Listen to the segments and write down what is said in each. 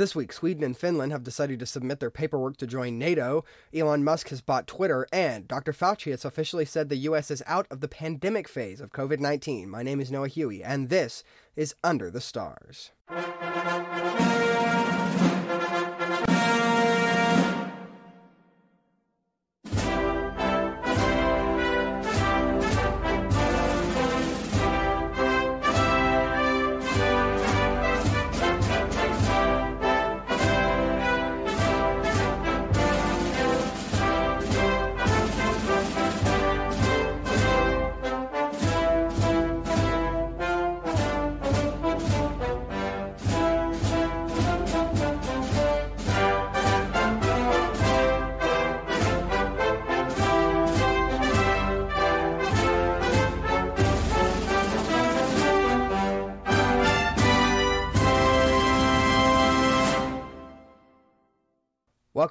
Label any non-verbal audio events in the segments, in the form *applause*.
This week, Sweden and Finland have decided to submit their paperwork to join NATO. Elon Musk has bought Twitter, and Dr. Fauci has officially said the U.S. is out of the pandemic phase of COVID 19. My name is Noah Huey, and this is Under the Stars.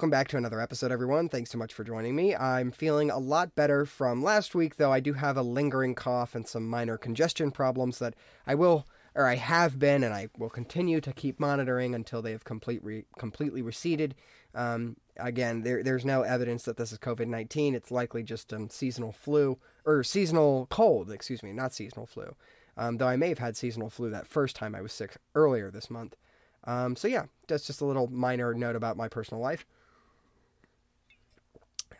Welcome back to another episode, everyone. Thanks so much for joining me. I'm feeling a lot better from last week, though I do have a lingering cough and some minor congestion problems that I will, or I have been, and I will continue to keep monitoring until they have complete re- completely receded. Um, again, there, there's no evidence that this is COVID 19. It's likely just um, seasonal flu, or seasonal cold, excuse me, not seasonal flu. Um, though I may have had seasonal flu that first time I was sick earlier this month. Um, so yeah, that's just a little minor note about my personal life.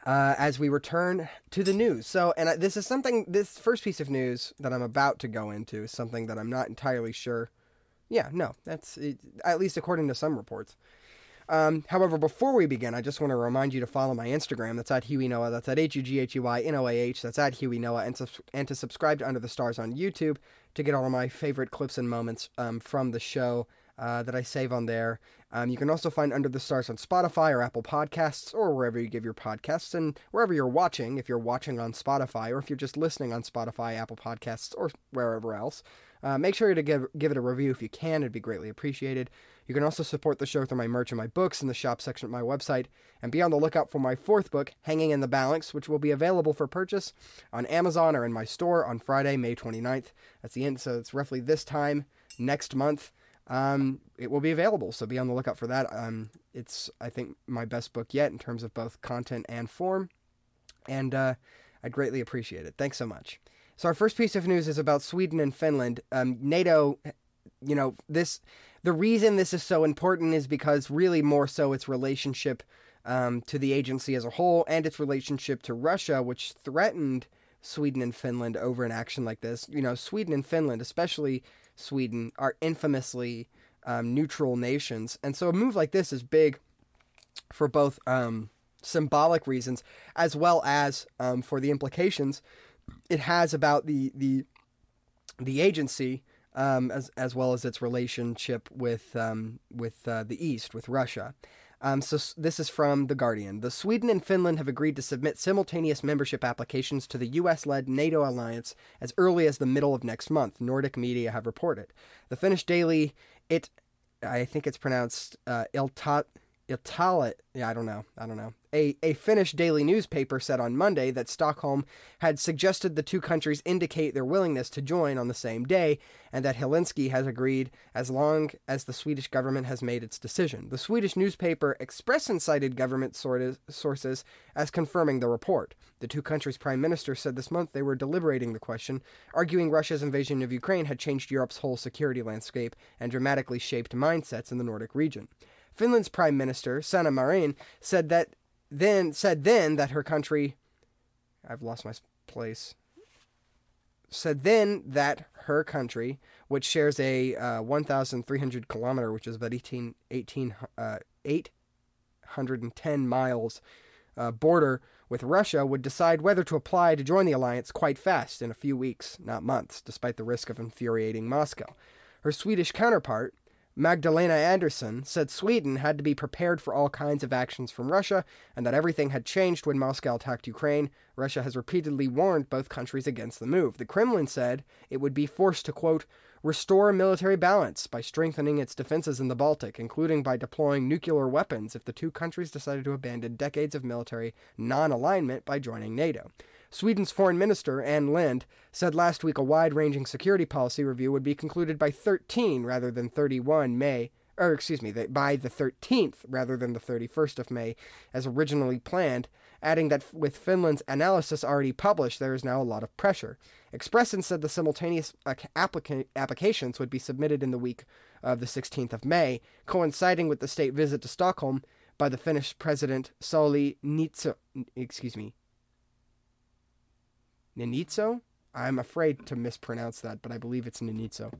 Uh, as we return to the news. So, and this is something, this first piece of news that I'm about to go into is something that I'm not entirely sure. Yeah, no, that's it, at least according to some reports. Um, however, before we begin, I just want to remind you to follow my Instagram. That's at Huey Noah. That's at H U G H U Y N O A H. That's at Huey Noah. And, and to subscribe to Under the Stars on YouTube to get all of my favorite clips and moments um, from the show uh, that I save on there. Um, you can also find Under the Stars on Spotify or Apple Podcasts or wherever you give your podcasts and wherever you're watching, if you're watching on Spotify or if you're just listening on Spotify, Apple Podcasts, or wherever else. Uh, make sure to give, give it a review if you can, it'd be greatly appreciated. You can also support the show through my merch and my books in the shop section of my website, and be on the lookout for my fourth book, Hanging in the Balance, which will be available for purchase on Amazon or in my store on Friday, May 29th. That's the end, so it's roughly this time next month um, it will be available. So be on the lookout for that. Um, it's, I think, my best book yet in terms of both content and form. And uh, I'd greatly appreciate it. Thanks so much. So, our first piece of news is about Sweden and Finland. Um, NATO, you know, this, the reason this is so important is because really more so its relationship um, to the agency as a whole and its relationship to Russia, which threatened Sweden and Finland over an action like this. You know, Sweden and Finland, especially Sweden are infamously um, neutral nations, and so a move like this is big for both um, symbolic reasons as well as um, for the implications it has about the the the agency um, as as well as its relationship with um, with uh, the East with Russia. Um, so this is from The Guardian. The Sweden and Finland have agreed to submit simultaneous membership applications to the US-led NATO alliance as early as the middle of next month. Nordic media have reported. The Finnish daily, it, I think it's pronounced uh, Ilta, Iltalet. Yeah, I don't know. I don't know. A, a Finnish daily newspaper said on Monday that Stockholm had suggested the two countries indicate their willingness to join on the same day, and that Helsinki has agreed as long as the Swedish government has made its decision. The Swedish newspaper Expressen cited government sources as confirming the report. The two countries' prime ministers said this month they were deliberating the question, arguing Russia's invasion of Ukraine had changed Europe's whole security landscape and dramatically shaped mindsets in the Nordic region. Finland's prime minister, Sanna Marin, said that then said then that her country I've lost my place said then that her country, which shares a uh, 1,300 kilometer, which is about 18, 18 uh, 810 miles uh, border with Russia, would decide whether to apply to join the alliance quite fast in a few weeks, not months, despite the risk of infuriating Moscow. Her Swedish counterpart, Magdalena Andersson said Sweden had to be prepared for all kinds of actions from Russia and that everything had changed when Moscow attacked Ukraine. Russia has repeatedly warned both countries against the move. The Kremlin said it would be forced to, quote, restore military balance by strengthening its defenses in the Baltic, including by deploying nuclear weapons if the two countries decided to abandon decades of military non alignment by joining NATO. Sweden's Foreign Minister, Ann Lind, said last week a wide ranging security policy review would be concluded by 13 rather than 31 May, or excuse me, by the 13th rather than the 31st of May as originally planned, adding that with Finland's analysis already published, there is now a lot of pressure. Expressen said the simultaneous applica- applications would be submitted in the week of the 16th of May, coinciding with the state visit to Stockholm by the Finnish president Sauli Niitso, excuse me, Ninitso? I'm afraid to mispronounce that, but I believe it's Ninitso.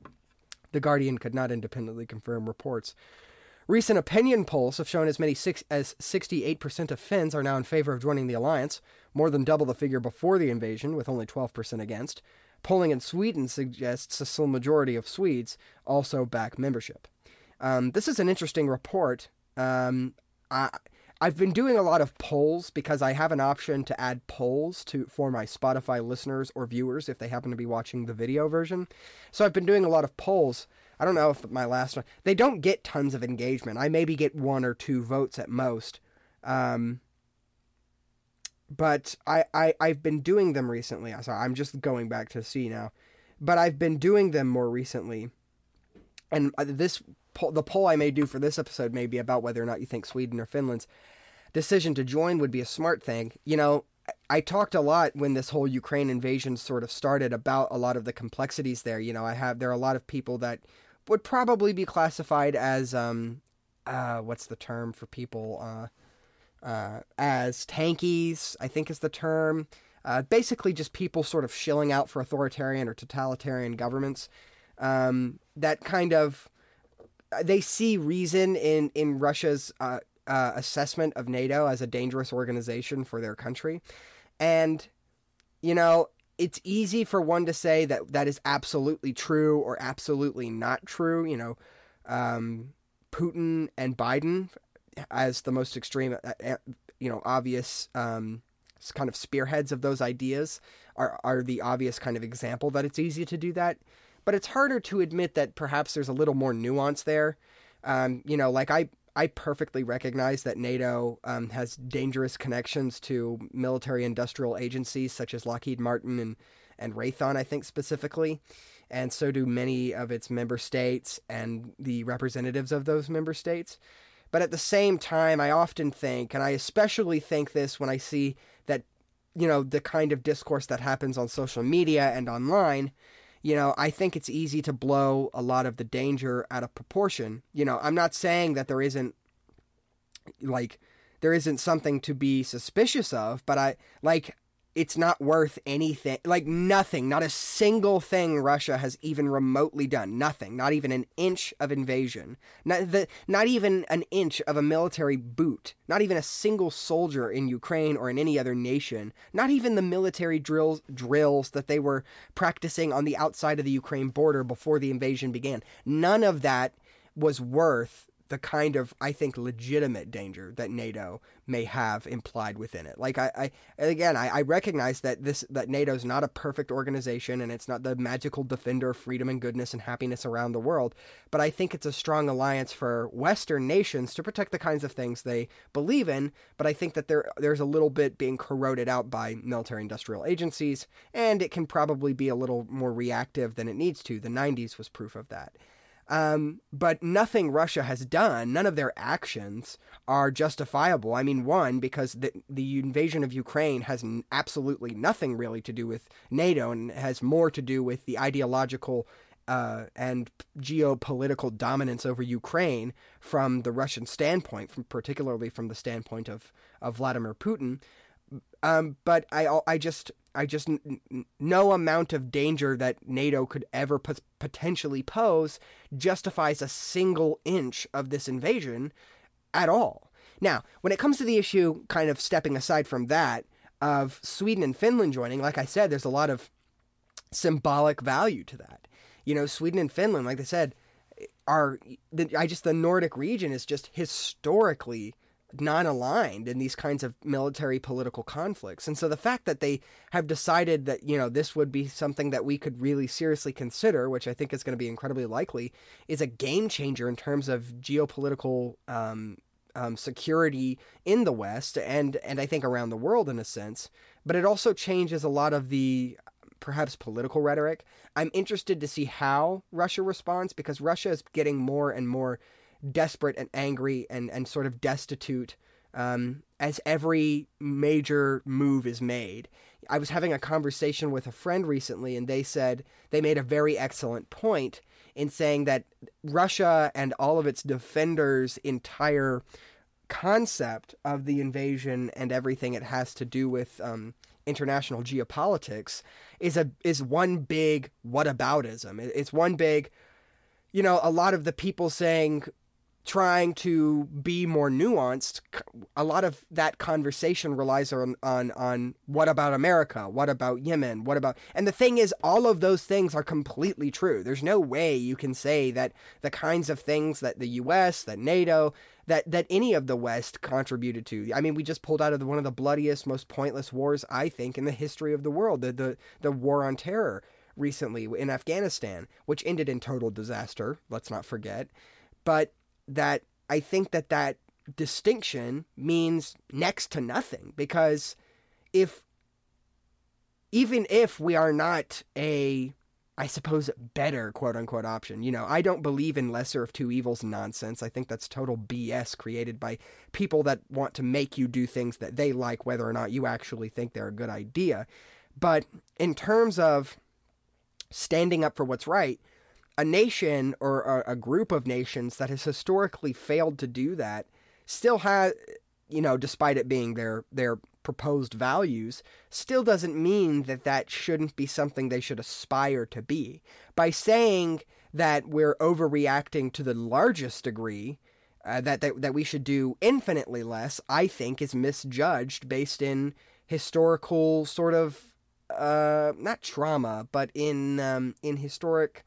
The Guardian could not independently confirm reports. Recent opinion polls have shown as many six, as 68% of Finns are now in favor of joining the alliance, more than double the figure before the invasion, with only 12% against. Polling in Sweden suggests a small majority of Swedes also back membership. Um, this is an interesting report. Um, I, I've been doing a lot of polls because I have an option to add polls to for my Spotify listeners or viewers if they happen to be watching the video version. So I've been doing a lot of polls. I don't know if my last one they don't get tons of engagement. I maybe get one or two votes at most. Um, but I, I I've been doing them recently. I'm just going back to see now. But I've been doing them more recently. And uh, this the poll I may do for this episode may be about whether or not you think Sweden or Finland's decision to join would be a smart thing. You know, I talked a lot when this whole Ukraine invasion sort of started about a lot of the complexities there. You know, I have there are a lot of people that would probably be classified as um uh what's the term for people uh uh as tankies, I think is the term. Uh, basically, just people sort of shilling out for authoritarian or totalitarian governments. Um, that kind of they see reason in in Russia's uh, assessment of NATO as a dangerous organization for their country. And, you know, it's easy for one to say that that is absolutely true or absolutely not true. You know, um, Putin and Biden as the most extreme, uh, uh, you know, obvious um, kind of spearheads of those ideas are, are the obvious kind of example that it's easy to do that. But it's harder to admit that perhaps there's a little more nuance there. Um, you know, like I, I perfectly recognize that NATO um, has dangerous connections to military industrial agencies such as Lockheed Martin and, and Raytheon, I think specifically. And so do many of its member states and the representatives of those member states. But at the same time, I often think, and I especially think this when I see that, you know, the kind of discourse that happens on social media and online, you know, I think it's easy to blow a lot of the danger out of proportion. You know, I'm not saying that there isn't like there isn't something to be suspicious of, but I like it's not worth anything. Like nothing, not a single thing Russia has even remotely done. Nothing, not even an inch of invasion. Not the, not even an inch of a military boot. Not even a single soldier in Ukraine or in any other nation. Not even the military drills drills that they were practicing on the outside of the Ukraine border before the invasion began. None of that was worth the kind of I think legitimate danger that NATO may have implied within it. Like I, I again, I, I recognize that this that NATO is not a perfect organization and it's not the magical defender of freedom and goodness and happiness around the world. But I think it's a strong alliance for Western nations to protect the kinds of things they believe in. But I think that there there's a little bit being corroded out by military industrial agencies, and it can probably be a little more reactive than it needs to. The 90s was proof of that. Um, but nothing Russia has done, none of their actions are justifiable. I mean, one, because the, the invasion of Ukraine has n- absolutely nothing really to do with NATO and has more to do with the ideological uh, and geopolitical dominance over Ukraine from the Russian standpoint, from particularly from the standpoint of, of Vladimir Putin. Um, but I, I just I just no amount of danger that NATO could ever potentially pose justifies a single inch of this invasion at all. Now, when it comes to the issue, kind of stepping aside from that, of Sweden and Finland joining, like I said, there's a lot of symbolic value to that. You know, Sweden and Finland, like I said, are the, I just the Nordic region is just historically non aligned in these kinds of military political conflicts. And so the fact that they have decided that, you know, this would be something that we could really seriously consider, which I think is going to be incredibly likely, is a game changer in terms of geopolitical um, um, security in the West and, and I think around the world in a sense. But it also changes a lot of the perhaps political rhetoric. I'm interested to see how Russia responds because Russia is getting more and more desperate and angry and, and sort of destitute um, as every major move is made. I was having a conversation with a friend recently, and they said they made a very excellent point in saying that Russia and all of its defenders' entire concept of the invasion and everything it has to do with um, international geopolitics is a is one big whataboutism. It's one big, you know, a lot of the people saying trying to be more nuanced a lot of that conversation relies on on on what about america? What about yemen? What about and the thing is all of those things are completely true. There's no way you can say that the kinds of things that the us that nato that that any of the west contributed to. I mean we just pulled out of the, one of the bloodiest most pointless wars i think in the history of the world the the, the war on terror recently in afghanistan which ended in total disaster let's not forget. But that I think that that distinction means next to nothing because if even if we are not a I suppose better quote unquote option. You know, I don't believe in lesser of two evils nonsense. I think that's total BS created by people that want to make you do things that they like whether or not you actually think they're a good idea. But in terms of standing up for what's right, a nation or a, a group of nations that has historically failed to do that still has you know despite it being their their proposed values still doesn't mean that that shouldn't be something they should aspire to be. By saying that we're overreacting to the largest degree uh, that, that that we should do infinitely less i think is misjudged based in historical sort of uh, not trauma but in um, in historic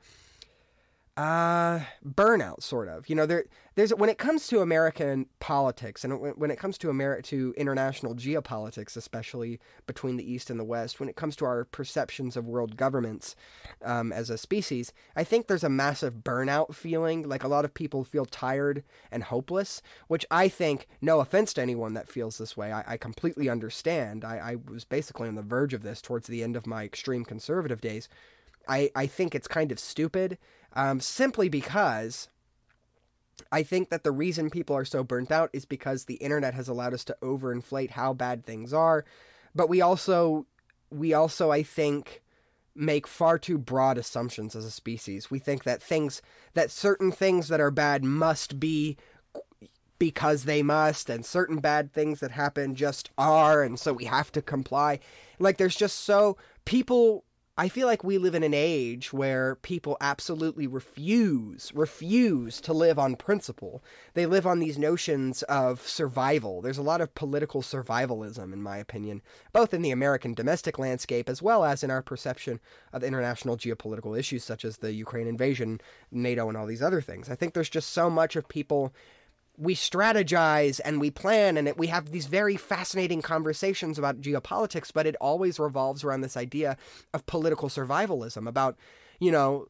uh burnout sort of. You know there there's when it comes to american politics and when it comes to Ameri- to international geopolitics especially between the east and the west when it comes to our perceptions of world governments um, as a species i think there's a massive burnout feeling. Like a lot of people feel tired and hopeless which i think no offense to anyone that feels this way i, I completely understand. I, I was basically on the verge of this towards the end of my extreme conservative days. I, I think it's kind of stupid um, simply because I think that the reason people are so burnt out is because the internet has allowed us to overinflate how bad things are, but we also we also I think make far too broad assumptions as a species. We think that things that certain things that are bad must be because they must and certain bad things that happen just are and so we have to comply. Like there's just so people I feel like we live in an age where people absolutely refuse, refuse to live on principle. They live on these notions of survival. There's a lot of political survivalism, in my opinion, both in the American domestic landscape as well as in our perception of international geopolitical issues such as the Ukraine invasion, NATO, and all these other things. I think there's just so much of people we strategize and we plan and it, we have these very fascinating conversations about geopolitics, but it always revolves around this idea of political survivalism, about, you know,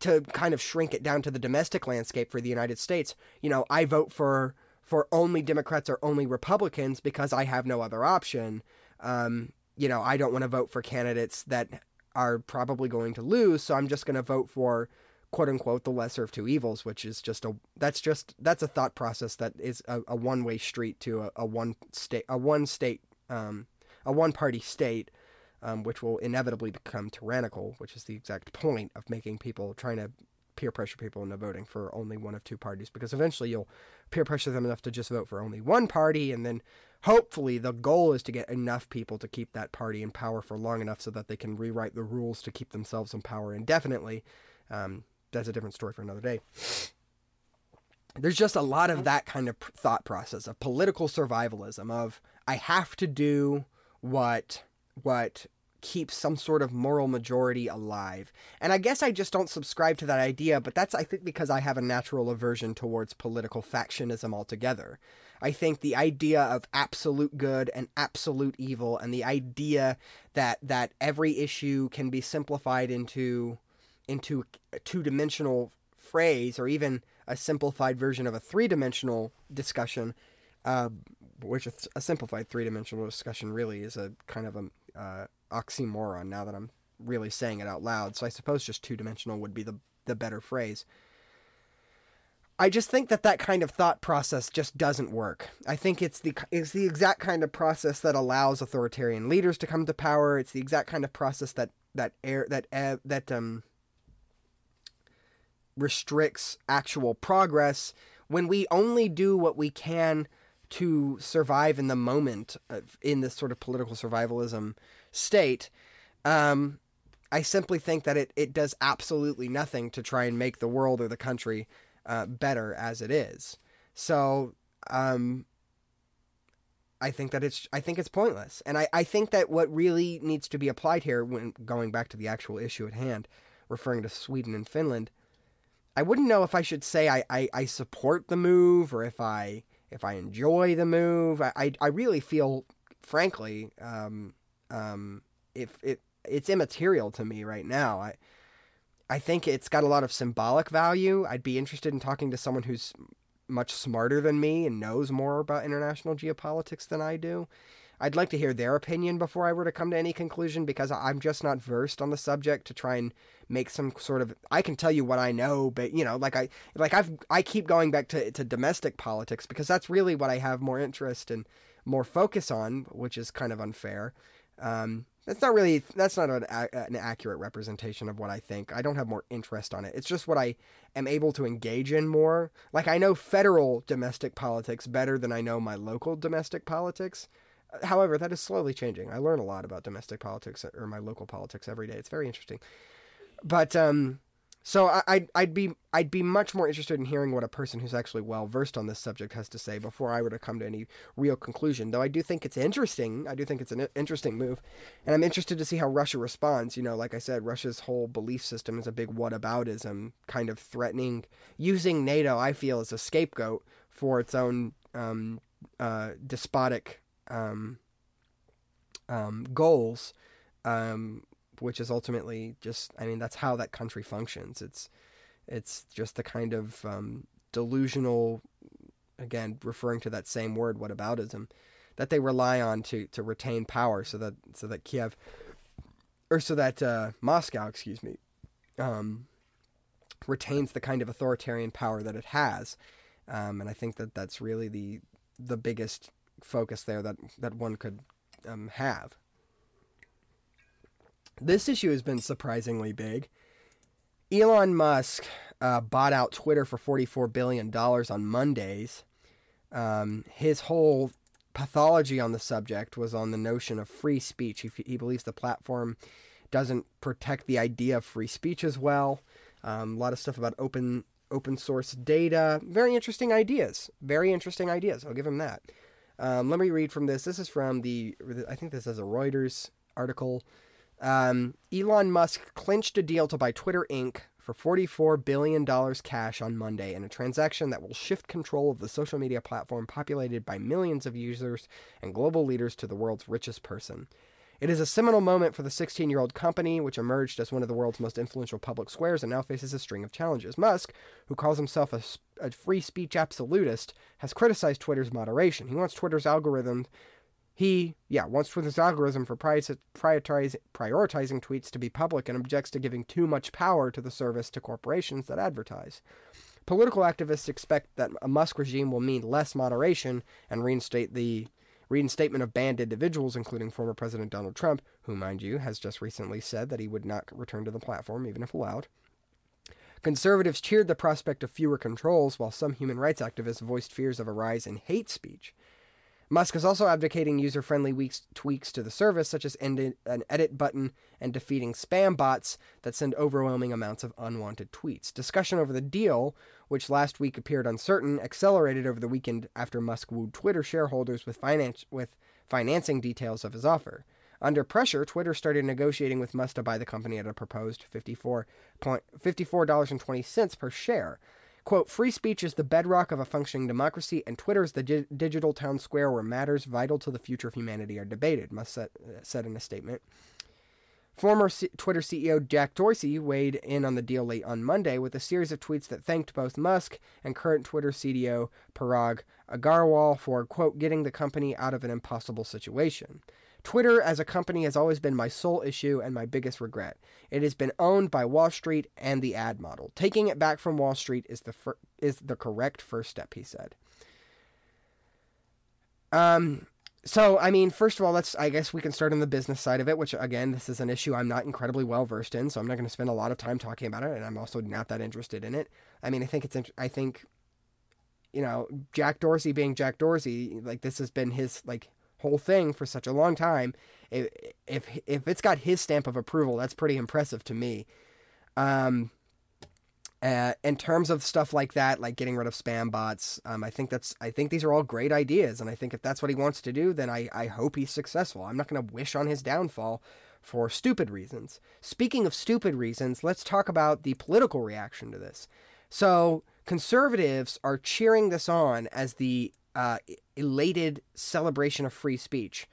to kind of shrink it down to the domestic landscape for the United States. You know, I vote for for only Democrats or only Republicans because I have no other option. Um, you know, I don't want to vote for candidates that are probably going to lose, so I'm just going to vote for quote unquote the lesser of two evils, which is just a that's just that's a thought process that is a, a one way street to a, a, one state a one state um, a one party state, um, which will inevitably become tyrannical, which is the exact point of making people trying to peer pressure people into voting for only one of two parties because eventually you'll peer pressure them enough to just vote for only one party and then hopefully the goal is to get enough people to keep that party in power for long enough so that they can rewrite the rules to keep themselves in power indefinitely. Um, that's a different story for another day. There's just a lot of that kind of thought process of political survivalism of I have to do what what keeps some sort of moral majority alive. And I guess I just don't subscribe to that idea, but that's I think because I have a natural aversion towards political factionism altogether. I think the idea of absolute good and absolute evil and the idea that that every issue can be simplified into into a two dimensional phrase or even a simplified version of a three dimensional discussion, uh, which a simplified three dimensional discussion really is a kind of a uh, oxymoron now that I'm really saying it out loud. So I suppose just two dimensional would be the, the better phrase. I just think that that kind of thought process just doesn't work. I think it's the it's the exact kind of process that allows authoritarian leaders to come to power. It's the exact kind of process that that air that uh, that um restricts actual progress when we only do what we can to survive in the moment of, in this sort of political survivalism state. Um, I simply think that it, it does absolutely nothing to try and make the world or the country uh, better as it is. So um, I think that it's I think it's pointless, and I, I think that what really needs to be applied here, when going back to the actual issue at hand, referring to Sweden and Finland, I wouldn't know if I should say I, I, I support the move or if I if I enjoy the move. I, I, I really feel, frankly, um, um, if it it's immaterial to me right now. I I think it's got a lot of symbolic value. I'd be interested in talking to someone who's much smarter than me and knows more about international geopolitics than I do. I'd like to hear their opinion before I were to come to any conclusion because I'm just not versed on the subject to try and make some sort of I can tell you what I know, but you know, like I like I've I keep going back to to domestic politics because that's really what I have more interest and more focus on, which is kind of unfair. Um, that's not really that's not an, an accurate representation of what I think. I don't have more interest on it. It's just what I am able to engage in more. Like I know federal domestic politics better than I know my local domestic politics. However, that is slowly changing. I learn a lot about domestic politics or my local politics every day. It's very interesting. But um so I, I'd, I'd be I'd be much more interested in hearing what a person who's actually well versed on this subject has to say before I were to come to any real conclusion. Though I do think it's interesting. I do think it's an interesting move, and I'm interested to see how Russia responds. You know, like I said, Russia's whole belief system is a big whataboutism, kind of threatening using NATO. I feel as a scapegoat for its own um, uh, despotic um, um, goals. Um, which is ultimately just I mean that's how that country functions. It's it's just the kind of um, delusional, again referring to that same word, whataboutism, that they rely on to to retain power, so that so that Kiev, or so that uh, Moscow, excuse me, um, retains the kind of authoritarian power that it has, um, and I think that that's really the the biggest focus there that that one could um, have. This issue has been surprisingly big. Elon Musk uh, bought out Twitter for $44 billion on Mondays. Um, his whole pathology on the subject was on the notion of free speech. He, he believes the platform doesn't protect the idea of free speech as well. Um, a lot of stuff about open open source data. Very interesting ideas. Very interesting ideas. I'll give him that. Um, let me read from this. This is from the, I think this is a Reuters article. Um, Elon Musk clinched a deal to buy Twitter Inc. for $44 billion cash on Monday in a transaction that will shift control of the social media platform populated by millions of users and global leaders to the world's richest person. It is a seminal moment for the 16 year old company, which emerged as one of the world's most influential public squares and now faces a string of challenges. Musk, who calls himself a, a free speech absolutist, has criticized Twitter's moderation. He wants Twitter's algorithm he, yeah, wants Twitter's algorithm for prioritizing tweets to be public and objects to giving too much power to the service to corporations that advertise. Political activists expect that a Musk regime will mean less moderation and reinstate the reinstatement of banned individuals, including former President Donald Trump, who, mind you, has just recently said that he would not return to the platform, even if allowed. Conservatives cheered the prospect of fewer controls, while some human rights activists voiced fears of a rise in hate speech. Musk is also advocating user friendly tweaks to the service, such as an edit button and defeating spam bots that send overwhelming amounts of unwanted tweets. Discussion over the deal, which last week appeared uncertain, accelerated over the weekend after Musk wooed Twitter shareholders with, finance, with financing details of his offer. Under pressure, Twitter started negotiating with Musk to buy the company at a proposed $54, $54.20 per share. Quote, free speech is the bedrock of a functioning democracy, and Twitter is the di- digital town square where matters vital to the future of humanity are debated, Musk said, uh, said in a statement. Former C- Twitter CEO Jack Dorsey weighed in on the deal late on Monday with a series of tweets that thanked both Musk and current Twitter CEO Parag Agarwal for, quote, getting the company out of an impossible situation. Twitter as a company has always been my sole issue and my biggest regret. It has been owned by Wall Street and the ad model. Taking it back from Wall Street is the fir- is the correct first step, he said. Um so I mean, first of all, let's I guess we can start on the business side of it, which again, this is an issue I'm not incredibly well versed in, so I'm not going to spend a lot of time talking about it and I'm also not that interested in it. I mean, I think it's I think you know, Jack Dorsey being Jack Dorsey, like this has been his like whole thing for such a long time. If if it's got his stamp of approval, that's pretty impressive to me. Um, uh, in terms of stuff like that, like getting rid of spam bots, um, I think that's I think these are all great ideas, and I think if that's what he wants to do, then I I hope he's successful. I'm not going to wish on his downfall for stupid reasons. Speaking of stupid reasons, let's talk about the political reaction to this. So conservatives are cheering this on as the uh, elated celebration of free speech.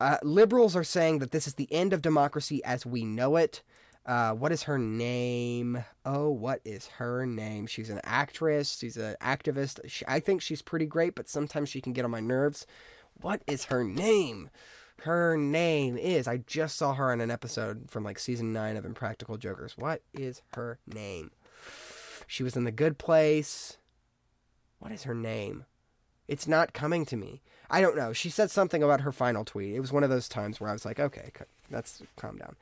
Uh, liberals are saying that this is the end of democracy as we know it. Uh, what is her name? Oh, what is her name? She's an actress. She's an activist. She, I think she's pretty great, but sometimes she can get on my nerves. What is her name? Her name is. I just saw her on an episode from like season nine of Impractical Jokers. What is her name? She was in The Good Place. What is her name? It's not coming to me. I don't know. She said something about her final tweet. It was one of those times where I was like, okay, let's calm down.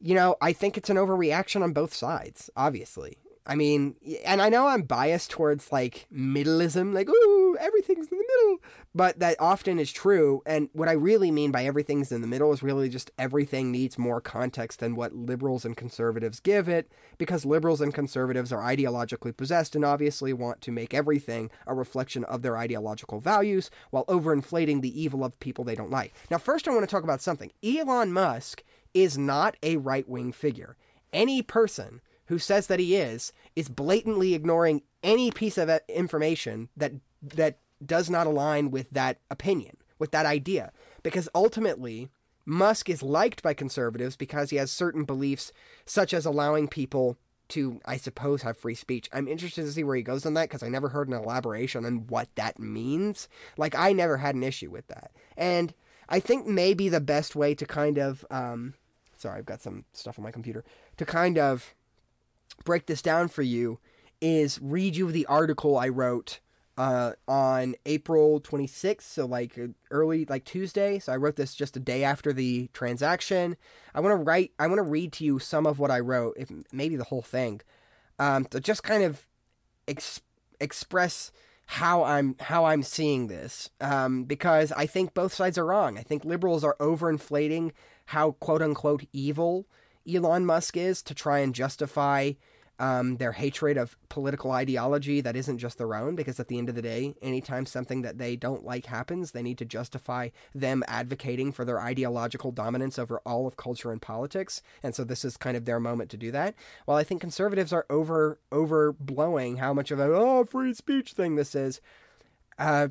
You know, I think it's an overreaction on both sides, obviously. I mean, and I know I'm biased towards like middleism, like, ooh, everything's in the middle, but that often is true. And what I really mean by everything's in the middle is really just everything needs more context than what liberals and conservatives give it, because liberals and conservatives are ideologically possessed and obviously want to make everything a reflection of their ideological values while overinflating the evil of people they don't like. Now, first, I want to talk about something. Elon Musk is not a right wing figure. Any person who says that he is is blatantly ignoring any piece of uh, information that that does not align with that opinion, with that idea. Because ultimately, Musk is liked by conservatives because he has certain beliefs, such as allowing people to, I suppose, have free speech. I'm interested to see where he goes on that because I never heard an elaboration on what that means. Like, I never had an issue with that. And I think maybe the best way to kind of, um, sorry, I've got some stuff on my computer, to kind of break this down for you is read you the article I wrote uh, on April 26th, so like uh, early, like Tuesday. So I wrote this just a day after the transaction. I want to write, I want to read to you some of what I wrote, if maybe the whole thing, um, to just kind of ex- express how I'm how I'm seeing this, um, because I think both sides are wrong. I think liberals are overinflating how quote unquote evil Elon Musk is to try and justify um, their hatred of political ideology that isn't just their own, because at the end of the day, anytime something that they don't like happens, they need to justify them advocating for their ideological dominance over all of culture and politics. And so this is kind of their moment to do that. While I think conservatives are over overblowing how much of a oh free speech thing this is, uh,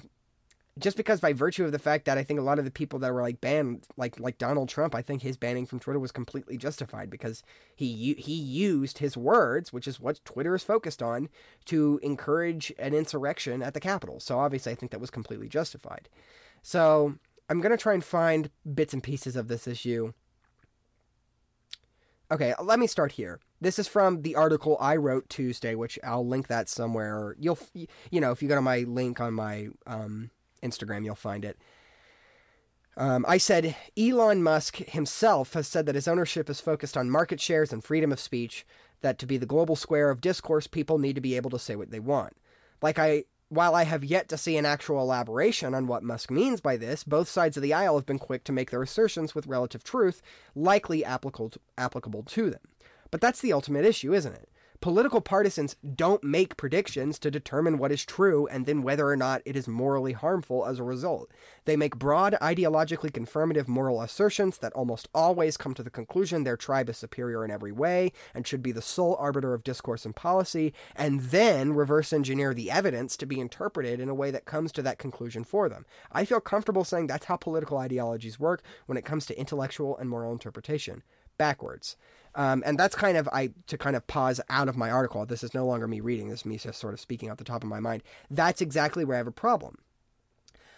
just because by virtue of the fact that I think a lot of the people that were like banned, like like Donald Trump, I think his banning from Twitter was completely justified because he he used his words, which is what Twitter is focused on, to encourage an insurrection at the Capitol. So obviously, I think that was completely justified. So I'm gonna try and find bits and pieces of this issue. Okay, let me start here. This is from the article I wrote Tuesday, which I'll link that somewhere. You'll, you know, if you go to my link on my um, Instagram, you'll find it. Um, I said Elon Musk himself has said that his ownership is focused on market shares and freedom of speech, that to be the global square of discourse, people need to be able to say what they want. Like I while I have yet to see an actual elaboration on what Musk means by this, both sides of the aisle have been quick to make their assertions with relative truth likely applicable to, applicable to them. But that's the ultimate issue, isn't it? Political partisans don't make predictions to determine what is true and then whether or not it is morally harmful as a result. They make broad, ideologically confirmative moral assertions that almost always come to the conclusion their tribe is superior in every way and should be the sole arbiter of discourse and policy, and then reverse engineer the evidence to be interpreted in a way that comes to that conclusion for them. I feel comfortable saying that's how political ideologies work when it comes to intellectual and moral interpretation. Backwards. Um, and that's kind of I to kind of pause out of my article. This is no longer me reading. This is me just sort of speaking off the top of my mind. That's exactly where I have a problem.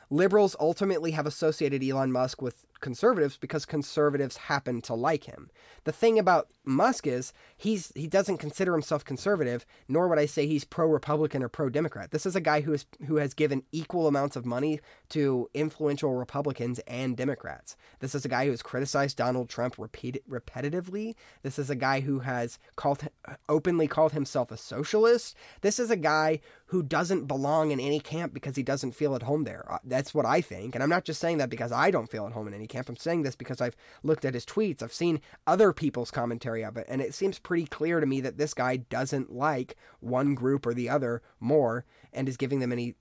liberals ultimately have associated Elon Musk with conservatives because conservatives happen to like him. The thing about Musk is he's he doesn't consider himself conservative, nor would I say he's pro-Republican or pro-Democrat. This is a guy who is who has given equal amounts of money to influential Republicans and Democrats. This is a guy who has criticized Donald Trump repeat, repetitively. This is a guy who has called openly called himself a socialist. This is a guy who doesn't belong in any camp because he doesn't feel at home there. Uh, that's what I think, and I'm not just saying that because I don't feel at home in any camp. I'm saying this because I've looked at his tweets, I've seen other people's commentary of it, and it seems pretty clear to me that this guy doesn't like one group or the other more and is giving them any,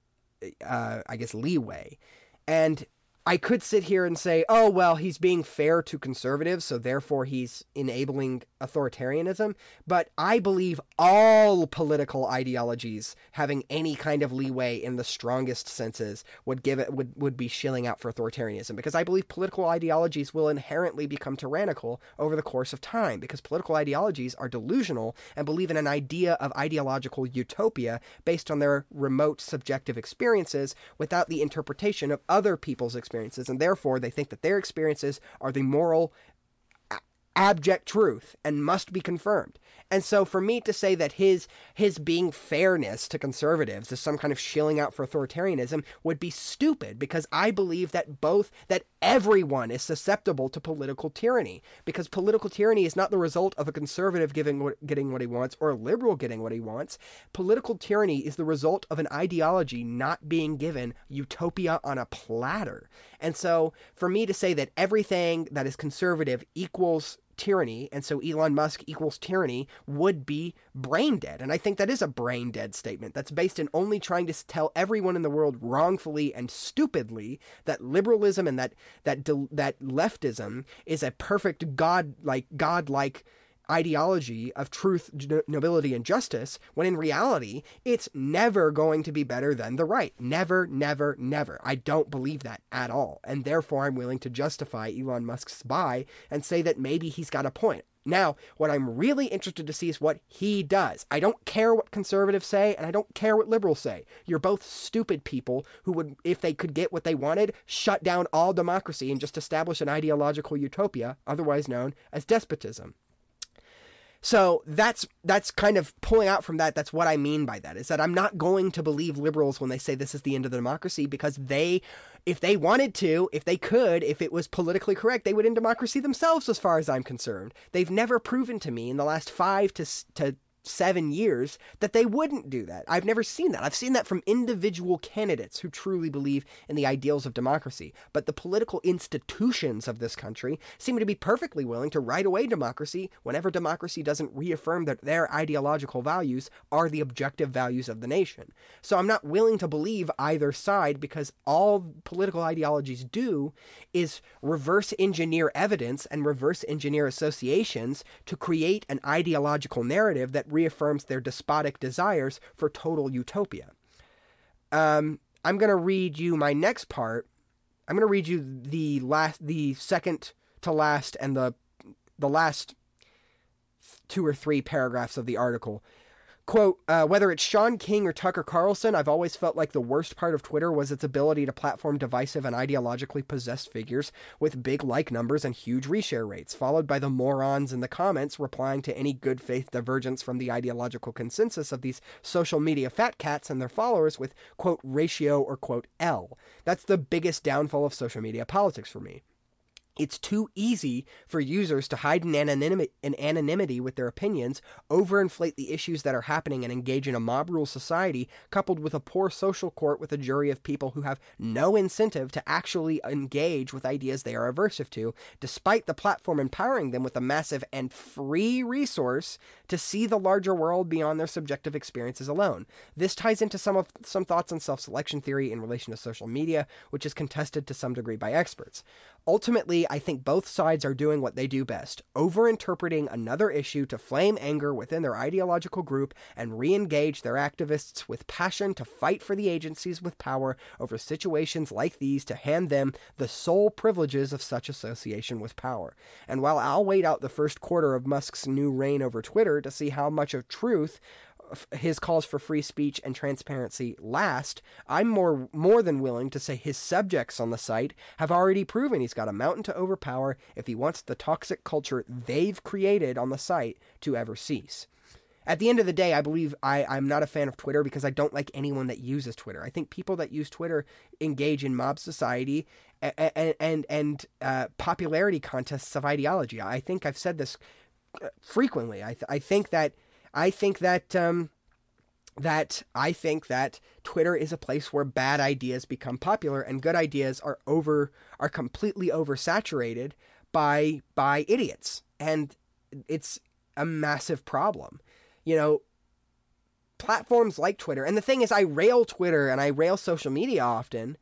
uh, I guess, leeway. And I could sit here and say, oh, well, he's being fair to conservatives, so therefore he's enabling authoritarianism. But I believe all political ideologies having any kind of leeway in the strongest senses would give it would, would be shilling out for authoritarianism because I believe political ideologies will inherently become tyrannical over the course of time because political ideologies are delusional and believe in an idea of ideological utopia based on their remote subjective experiences without the interpretation of other people's experiences experiences, and therefore they think that their experiences are the moral abject truth and must be confirmed. And so for me to say that his his being fairness to conservatives is some kind of shilling out for authoritarianism would be stupid because I believe that both that everyone is susceptible to political tyranny because political tyranny is not the result of a conservative giving what, getting what he wants or a liberal getting what he wants. Political tyranny is the result of an ideology not being given utopia on a platter. And so for me to say that everything that is conservative equals tyranny, and so Elon Musk equals tyranny would be brain dead. And I think that is a brain dead statement that's based in only trying to tell everyone in the world wrongfully and stupidly that liberalism and that that that leftism is a perfect god like god like ideology of truth, nobility, and justice, when in reality, it's never going to be better than the right. Never, never, never. I don't believe that at all. And therefore, I'm willing to justify Elon Musk's buy and say that maybe he's got a point. Now, what I'm really interested to see is what he does. I don't care what conservatives say, and I don't care what liberals say. You're both stupid people who would, if they could get what they wanted, shut down all democracy and just establish an ideological utopia, otherwise known as despotism. So that's that's kind of pulling out from that. That's what I mean by that is that I'm not going to believe liberals when they say this is the end of the democracy because they, if they wanted to, if they could, if it was politically correct, they would end democracy themselves. As far as I'm concerned, they've never proven to me in the last five to to seven years that they wouldn't do that. I've never seen that. I've seen that from individual candidates who truly believe in the ideals of democracy. But the political institutions of this country seem to be perfectly willing to write away democracy whenever democracy doesn't reaffirm that their ideological values are the objective values of the nation. So I'm not willing to believe either side because all political ideologies do is reverse engineer evidence and reverse engineer associations to create an ideological narrative that reaffirms their despotic desires for total utopia. Um, I'm going to read you my next part. I'm going to read you the last, the second to last, and the the last two or three paragraphs of the article Quote, uh, whether it's Shaun King or Tucker Carlson, I've always felt like the worst part of Twitter was its ability to platform divisive and ideologically possessed figures with big like numbers and huge reshare rates, followed by the morons in the comments replying to any good faith divergence from the ideological consensus of these social media fat cats and their followers with, quote, ratio or, quote, L. That's the biggest downfall of social media politics for me. It's too easy for users to hide in anonymity, in anonymity with their opinions, overinflate the issues that are happening, and engage in a mob rule society coupled with a poor social court with a jury of people who have no incentive to actually engage with ideas they are aversive to, despite the platform empowering them with a massive and free resource to see the larger world beyond their subjective experiences alone. This ties into some of some thoughts on self-selection theory in relation to social media, which is contested to some degree by experts. Ultimately, I think both sides are doing what they do best, overinterpreting another issue to flame anger within their ideological group and re-engage their activists with passion to fight for the agencies with power over situations like these to hand them the sole privileges of such association with power. And while I'll wait out the first quarter of Musk's new reign over Twitter to see how much of truth his calls for free speech and transparency last, I'm more more than willing to say his subjects on the site have already proven he's got a mountain to overpower if he wants the toxic culture they've created on the site to ever cease. At the end of the day, I believe I, I'm not a fan of Twitter because I don't like anyone that uses Twitter. I think people that use Twitter engage in mob society and and, and uh, popularity contests of ideology. I think I've said this uh, frequently. I, th- I think that I think that um, that I think that Twitter is a place where bad ideas become popular and good ideas are over are completely oversaturated by by idiots. And it's a massive problem. You know, platforms like Twitter, and the thing is I rail Twitter and I rail social media often,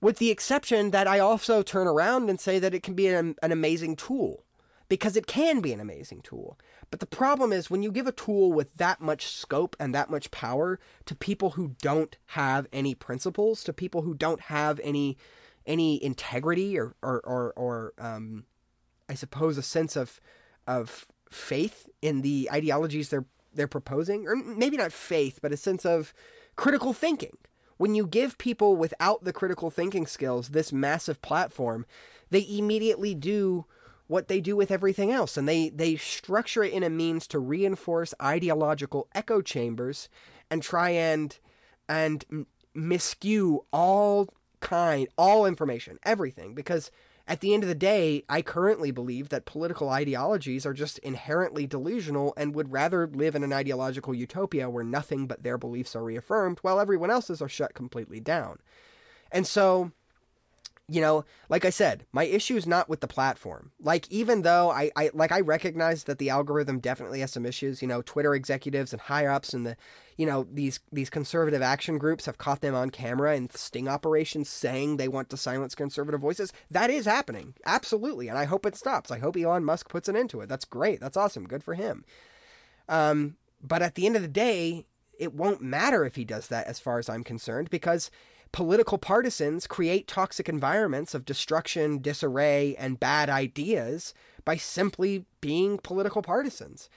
with the exception that I also turn around and say that it can be an, an amazing tool because it can be an amazing tool. But the problem is when you give a tool with that much scope and that much power to people who don't have any principles, to people who don't have any any integrity or or or, or um, I suppose a sense of of faith in the ideologies they're they're proposing, or maybe not faith, but a sense of critical thinking. When you give people without the critical thinking skills this massive platform, they immediately do what they do with everything else and they they structure it in a means to reinforce ideological echo chambers and try and and miscue all kind all information everything because at the end of the day i currently believe that political ideologies are just inherently delusional and would rather live in an ideological utopia where nothing but their beliefs are reaffirmed while everyone else's are shut completely down. And so you know, like I said, my issue is not with the platform. Like, even though I, I like I recognize that the algorithm definitely has some issues, you know, Twitter executives and higher ups and the you know, these these conservative action groups have caught them on camera in sting operations saying they want to silence conservative voices. That is happening. Absolutely. And I hope it stops. I hope Elon Musk puts an end to it. That's great. That's awesome. Good for him. Um, but at the end of the day, it won't matter if he does that as far as I'm concerned because political partisans create toxic environments of destruction, disarray, and bad ideas by simply being political partisans.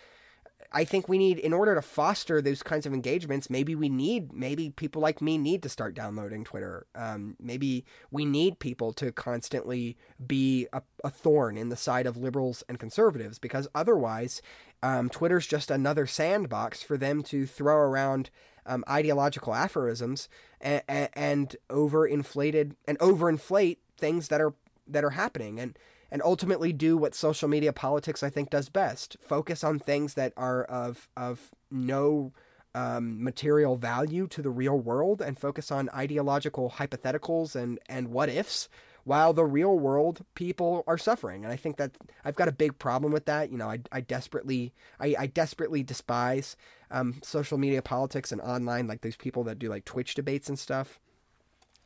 I think we need, in order to foster those kinds of engagements, maybe we need, maybe people like me need to start downloading Twitter. Um, maybe we need people to constantly be a, a, thorn in the side of liberals and conservatives because otherwise, um, Twitter's just another sandbox for them to throw around um, ideological aphorisms and, and overinflated and overinflate things that are that are happening and and ultimately do what social media politics I think does best focus on things that are of of no um, material value to the real world and focus on ideological hypotheticals and and what ifs while the real world people are suffering. And I think that I've got a big problem with that. You know, I, I desperately, I, I desperately despise um, social media politics and online, like those people that do like Twitch debates and stuff.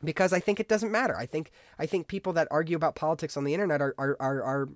Because I think it doesn't matter. I think I think people that argue about politics on the internet are are are, are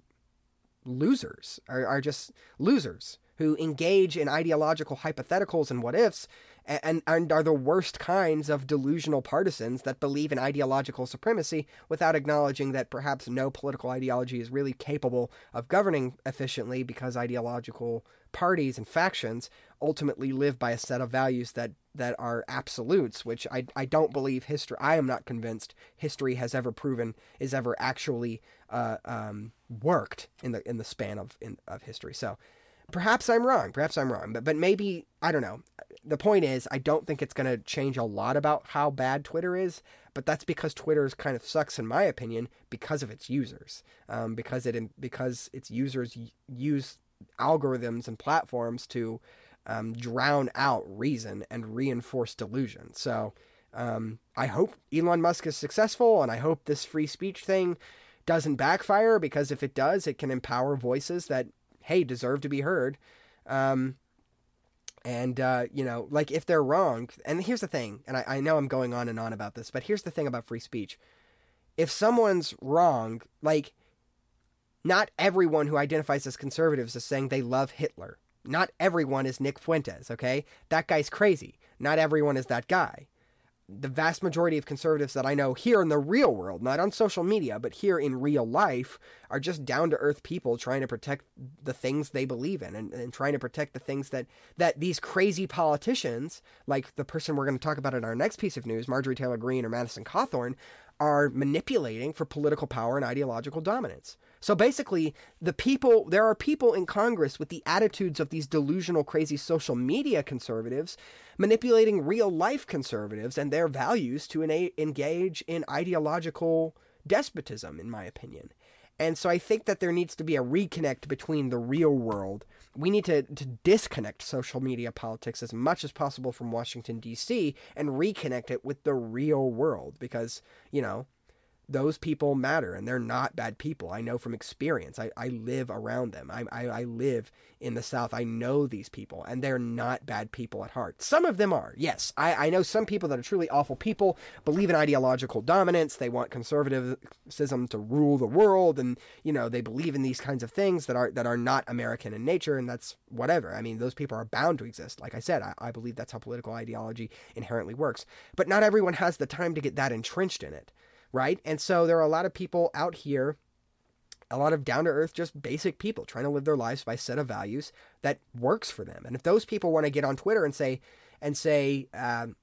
losers, are, are just losers who engage in ideological hypotheticals and what ifs and, and are the worst kinds of delusional partisans that believe in ideological supremacy without acknowledging that perhaps no political ideology is really capable of governing efficiently because ideological parties and factions ultimately live by a set of values that that are absolutes, which I, I don't believe history. I am not convinced history has ever proven is ever actually uh, um, worked in the in the span of in, of history. So Perhaps I'm wrong. Perhaps I'm wrong. But but maybe I don't know. The point is, I don't think it's going to change a lot about how bad Twitter is. But that's because Twitter kind of sucks, in my opinion, because of its users. Um, because it because its users use algorithms and platforms to um, drown out reason and reinforce delusion. So um, I hope Elon Musk is successful, and I hope this free speech thing doesn't backfire because if it does, it can empower voices that hey, deserve to be heard. Um, and, uh, you know, like if they're wrong, and here's the thing, and I, I know I'm going on and on about this, but here's the thing about free speech. If someone's wrong, like, not everyone who identifies as conservatives is saying they love Hitler. Not everyone is Nick Fuentes, okay? That guy's crazy. Not everyone is that guy. The vast majority of conservatives that I know here in the real world, not on social media, but here in real life, are just down to earth people trying to protect the things they believe in and, and trying to protect the things that, that these crazy politicians, like the person we're going to talk about in our next piece of news, Marjorie Taylor Greene or Madison Cawthorn, are manipulating for political power and ideological dominance. So basically, the people, there are people in Congress with the attitudes of these delusional, crazy social media conservatives manipulating real life conservatives and their values to engage in ideological despotism, in my opinion. And so I think that there needs to be a reconnect between the real world. We need to, to disconnect social media politics as much as possible from Washington, D.C., and reconnect it with the real world because, you know, those people matter and they're not bad people. I know from experience. I, I live around them. I, I, I live in the South. I know these people and they're not bad people at heart. Some of them are, yes. I, I know some people that are truly awful people, believe in ideological dominance. They want conservatism to rule the world and, you know, they believe in these kinds of things that are that are not American in nature and that's whatever. I mean, those people are bound to exist. Like I said, I, I believe that's how political ideology inherently works. But not everyone has the time to get that entrenched in it right? And so there are a lot of people out here, a lot of down to earth, just basic people trying to live their lives by a set of values that works for them. And if those people want to get on Twitter and say, and say, um,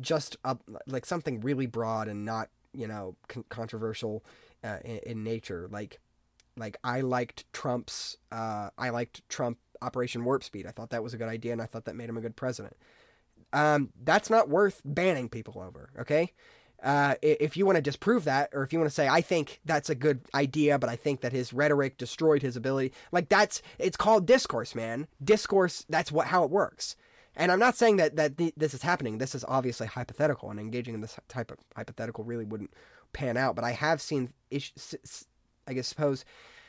just a, like something really broad and not, you know, con- controversial uh, in, in, nature, like, like I liked Trump's, uh, I liked Trump Operation Warp Speed. I thought that was a good idea, and I thought that made him a good president. Um, that's not worth banning people over. Okay, uh, if you want to disprove that, or if you want to say, I think that's a good idea, but I think that his rhetoric destroyed his ability, like that's, it's called discourse, man. Discourse, that's what, how it works. And I'm not saying that, that th- this is happening. This is obviously hypothetical, and engaging in this type of hypothetical really wouldn't pan out. But I have seen, ish- I guess, suppose,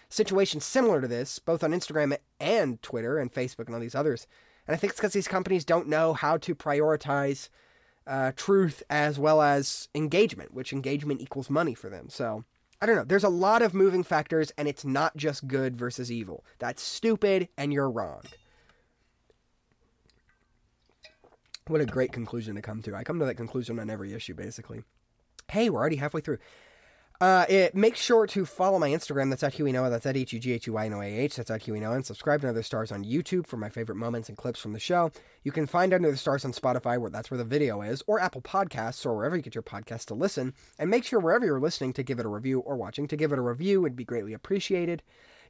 situations similar to this, both on Instagram and Twitter and Facebook and all these others. And I think it's because these companies don't know how to prioritize uh, truth as well as engagement, which engagement equals money for them. So I don't know. There's a lot of moving factors, and it's not just good versus evil. That's stupid, and you're wrong. What a great conclusion to come to. I come to that conclusion on every issue, basically. Hey, we're already halfway through. Uh, it, make sure to follow my Instagram. That's at Huey Noah. That's at H U G H U I N O A H. That's at Huey Noah. And subscribe to the Stars on YouTube for my favorite moments and clips from the show. You can find Under the Stars on Spotify, where that's where the video is, or Apple Podcasts, or wherever you get your podcasts to listen. And make sure wherever you're listening to give it a review or watching to give it a review. It'd be greatly appreciated.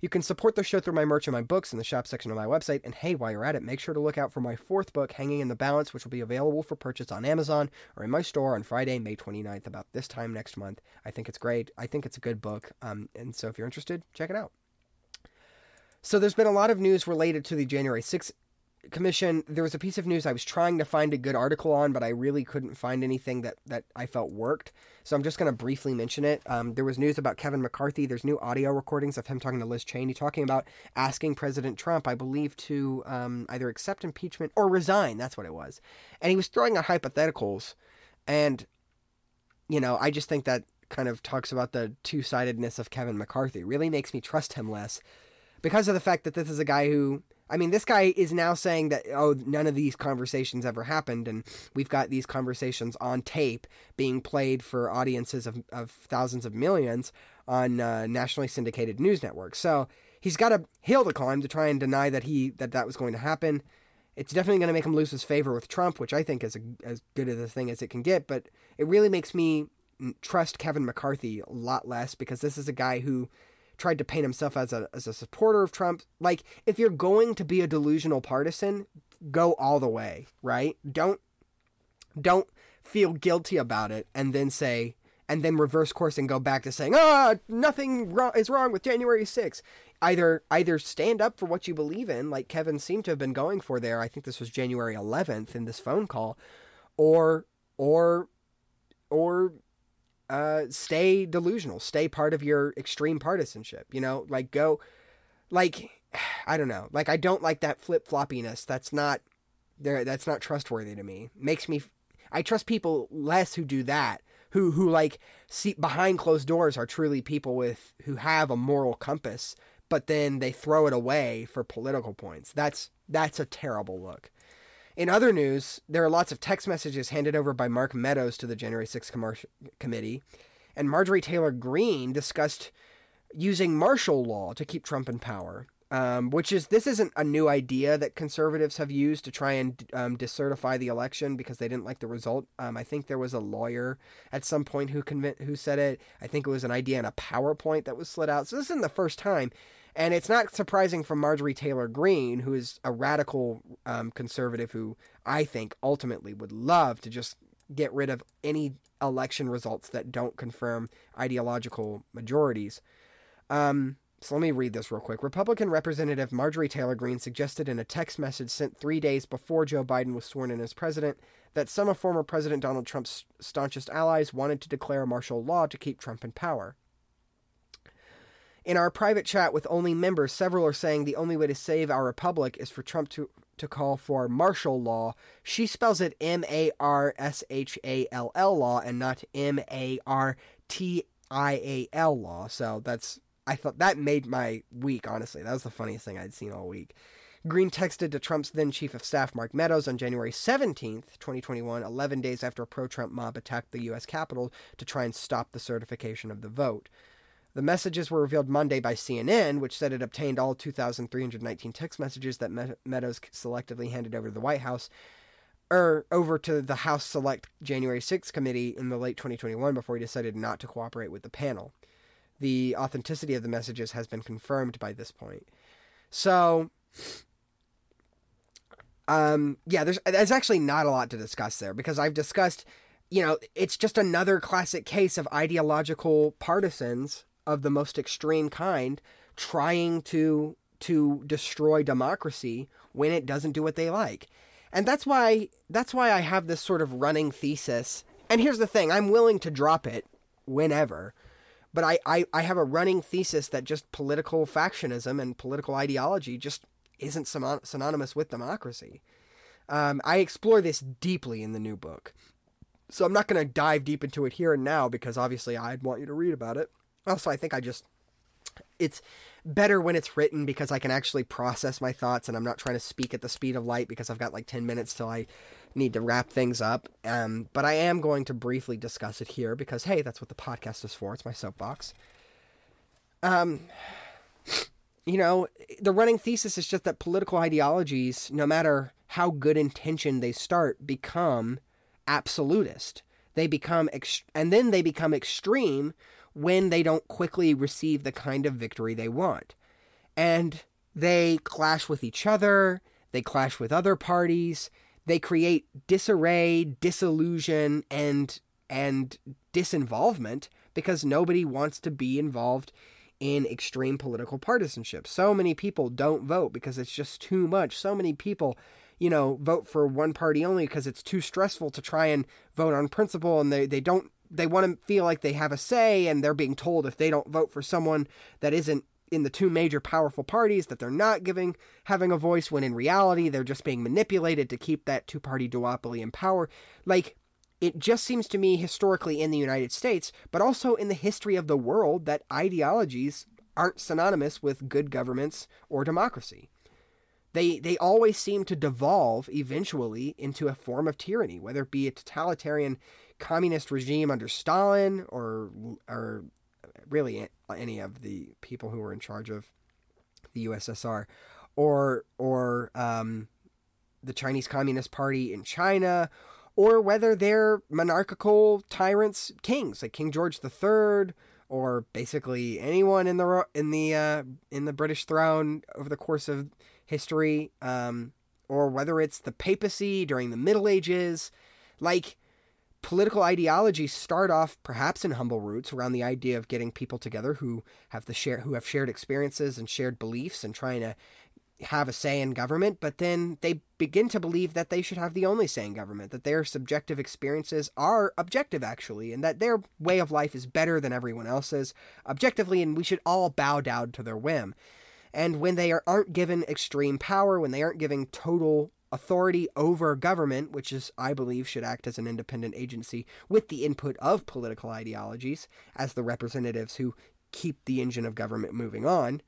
You can support the show through my merch and my books in the shop section of my website. And hey, while you're at it, make sure to look out for my fourth book, Hanging in the Balance, which will be available for purchase on Amazon or in my store on Friday, May 29th, about this time next month. I think it's great. I think it's a good book. Um, and so if you're interested, check it out. So there's been a lot of news related to the January 6th commission there was a piece of news i was trying to find a good article on but i really couldn't find anything that that i felt worked. So i'm just going to briefly mention it. Um, there was news about kevin mccarthy. There's new audio recordings of him talking to liz cheney talking about asking president trump i believe to um, either accept impeachment or resign. That's what it was. And he was throwing out hypotheticals and you know i just think that kind of talks about the two-sidedness of kevin mccarthy. Really makes me trust him less because of the fact that this is a guy who I mean, this guy is now saying that, oh, none of these conversations ever happened, and we've got these conversations on tape being played for audiences of, of thousands of millions on uh, nationally syndicated news networks. So he's got a hill to climb to try and deny that he that that was going to happen. It's definitely going to make him lose his favor with Trump, which I think is a, as good of a thing as it can get. But it really makes me trust Kevin McCarthy a lot less because this is a guy who tried to paint himself as a as a supporter of Trump. Like if you're going to be a delusional partisan, go all the way, right? Don't don't feel guilty about it and then say and then reverse course and go back to saying, "Ah, nothing wrong is wrong with January 6th." Either either stand up for what you believe in, like Kevin seemed to have been going for there. I think this was January 11th in this phone call, or or or uh, stay delusional, stay part of your extreme partisanship. You know, like go, like *sighs* I don't know, like I don't like that flip floppiness. That's not there. That's not trustworthy to me. Makes me. I trust people less who do that. Who who like see behind closed doors are truly people with who have a moral compass, but then they throw it away for political points. That's that's a terrible look. In other news, there are lots of text messages handed over by Mark Meadows to the January 6th com- committee, and Marjorie Taylor Greene discussed using martial law to keep Trump in power. Um, which is this isn't a new idea that conservatives have used to try and um, decertify the election because they didn't like the result. Um, I think there was a lawyer at some point who conv- who said it. I think it was an idea in a PowerPoint that was slid out. So this isn't the first time, and it's not surprising from Marjorie Taylor Greene, who is a radical um, conservative who I think ultimately would love to just get rid of any election results that don't confirm ideological majorities. Um, so let me read this real quick. Republican Representative Marjorie Taylor Greene suggested in a text message sent three days before Joe Biden was sworn in as president that some of former President Donald Trump's staunchest allies wanted to declare martial law to keep Trump in power. In our private chat with only members, several are saying the only way to save our republic is for Trump to, to call for martial law. She spells it M A R S H A L L law and not M A R T I A L law. So that's I thought that made my week, honestly. That was the funniest thing I'd seen all week. Greene texted to Trump's then chief of staff, Mark Meadows, on January 17th, 2021, 11 days after a pro Trump mob attacked the U.S. Capitol to try and stop the certification of the vote. The messages were revealed Monday by CNN, which said it obtained all 2,319 text messages that Meadows selectively handed over to the White House, or er, over to the House Select January 6th committee in the late 2021 before he decided not to cooperate with the panel the authenticity of the messages has been confirmed by this point. So, um, yeah, there's there's actually not a lot to discuss there because I've discussed, you know, it's just another classic case of ideological partisans of the most extreme kind trying to to destroy democracy when it doesn't do what they like. And that's why that's why I have this sort of running thesis. And here's the thing, I'm willing to drop it whenever but I, I, I have a running thesis that just political factionism and political ideology just isn't synonymous with democracy. Um, I explore this deeply in the new book. So I'm not going to dive deep into it here and now because obviously I'd want you to read about it. Also, I think I just. It's better when it's written because I can actually process my thoughts and I'm not trying to speak at the speed of light because I've got like 10 minutes till I need to wrap things up. Um, but I am going to briefly discuss it here because, hey, that's what the podcast is for. It's my soapbox. Um, you know, the running thesis is just that political ideologies, no matter how good intentioned they start, become absolutist. They become, ex- and then they become extreme when they don't quickly receive the kind of victory they want. And they clash with each other, they clash with other parties, they create disarray, disillusion, and and disinvolvement because nobody wants to be involved in extreme political partisanship. So many people don't vote because it's just too much. So many people, you know, vote for one party only because it's too stressful to try and vote on principle and they, they don't they want to feel like they have a say and they're being told if they don't vote for someone that isn't in the two major powerful parties that they're not giving having a voice when in reality they're just being manipulated to keep that two party duopoly in power. Like it just seems to me historically in the United States but also in the history of the world that ideologies aren't synonymous with good governments or democracy. They they always seem to devolve eventually into a form of tyranny whether it be a totalitarian communist regime under Stalin or or really any of the people who were in charge of the USSR, or or um, the Chinese Communist Party in China, or whether they're monarchical tyrants, kings like King George III, or basically anyone in the in the uh, in the British throne over the course of history, um, or whether it's the papacy during the Middle Ages, like political ideologies start off perhaps in humble roots around the idea of getting people together who have the share who have shared experiences and shared beliefs and trying to have a say in government, but then they begin to believe that they should have the only say in government, that their subjective experiences are objective actually, and that their way of life is better than everyone else's objectively, and we should all bow down to their whim. And when they are, aren't given extreme power, when they aren't given total authority over government, which is, I believe, should act as an independent agency with the input of political ideologies as the representatives who keep the engine of government moving on,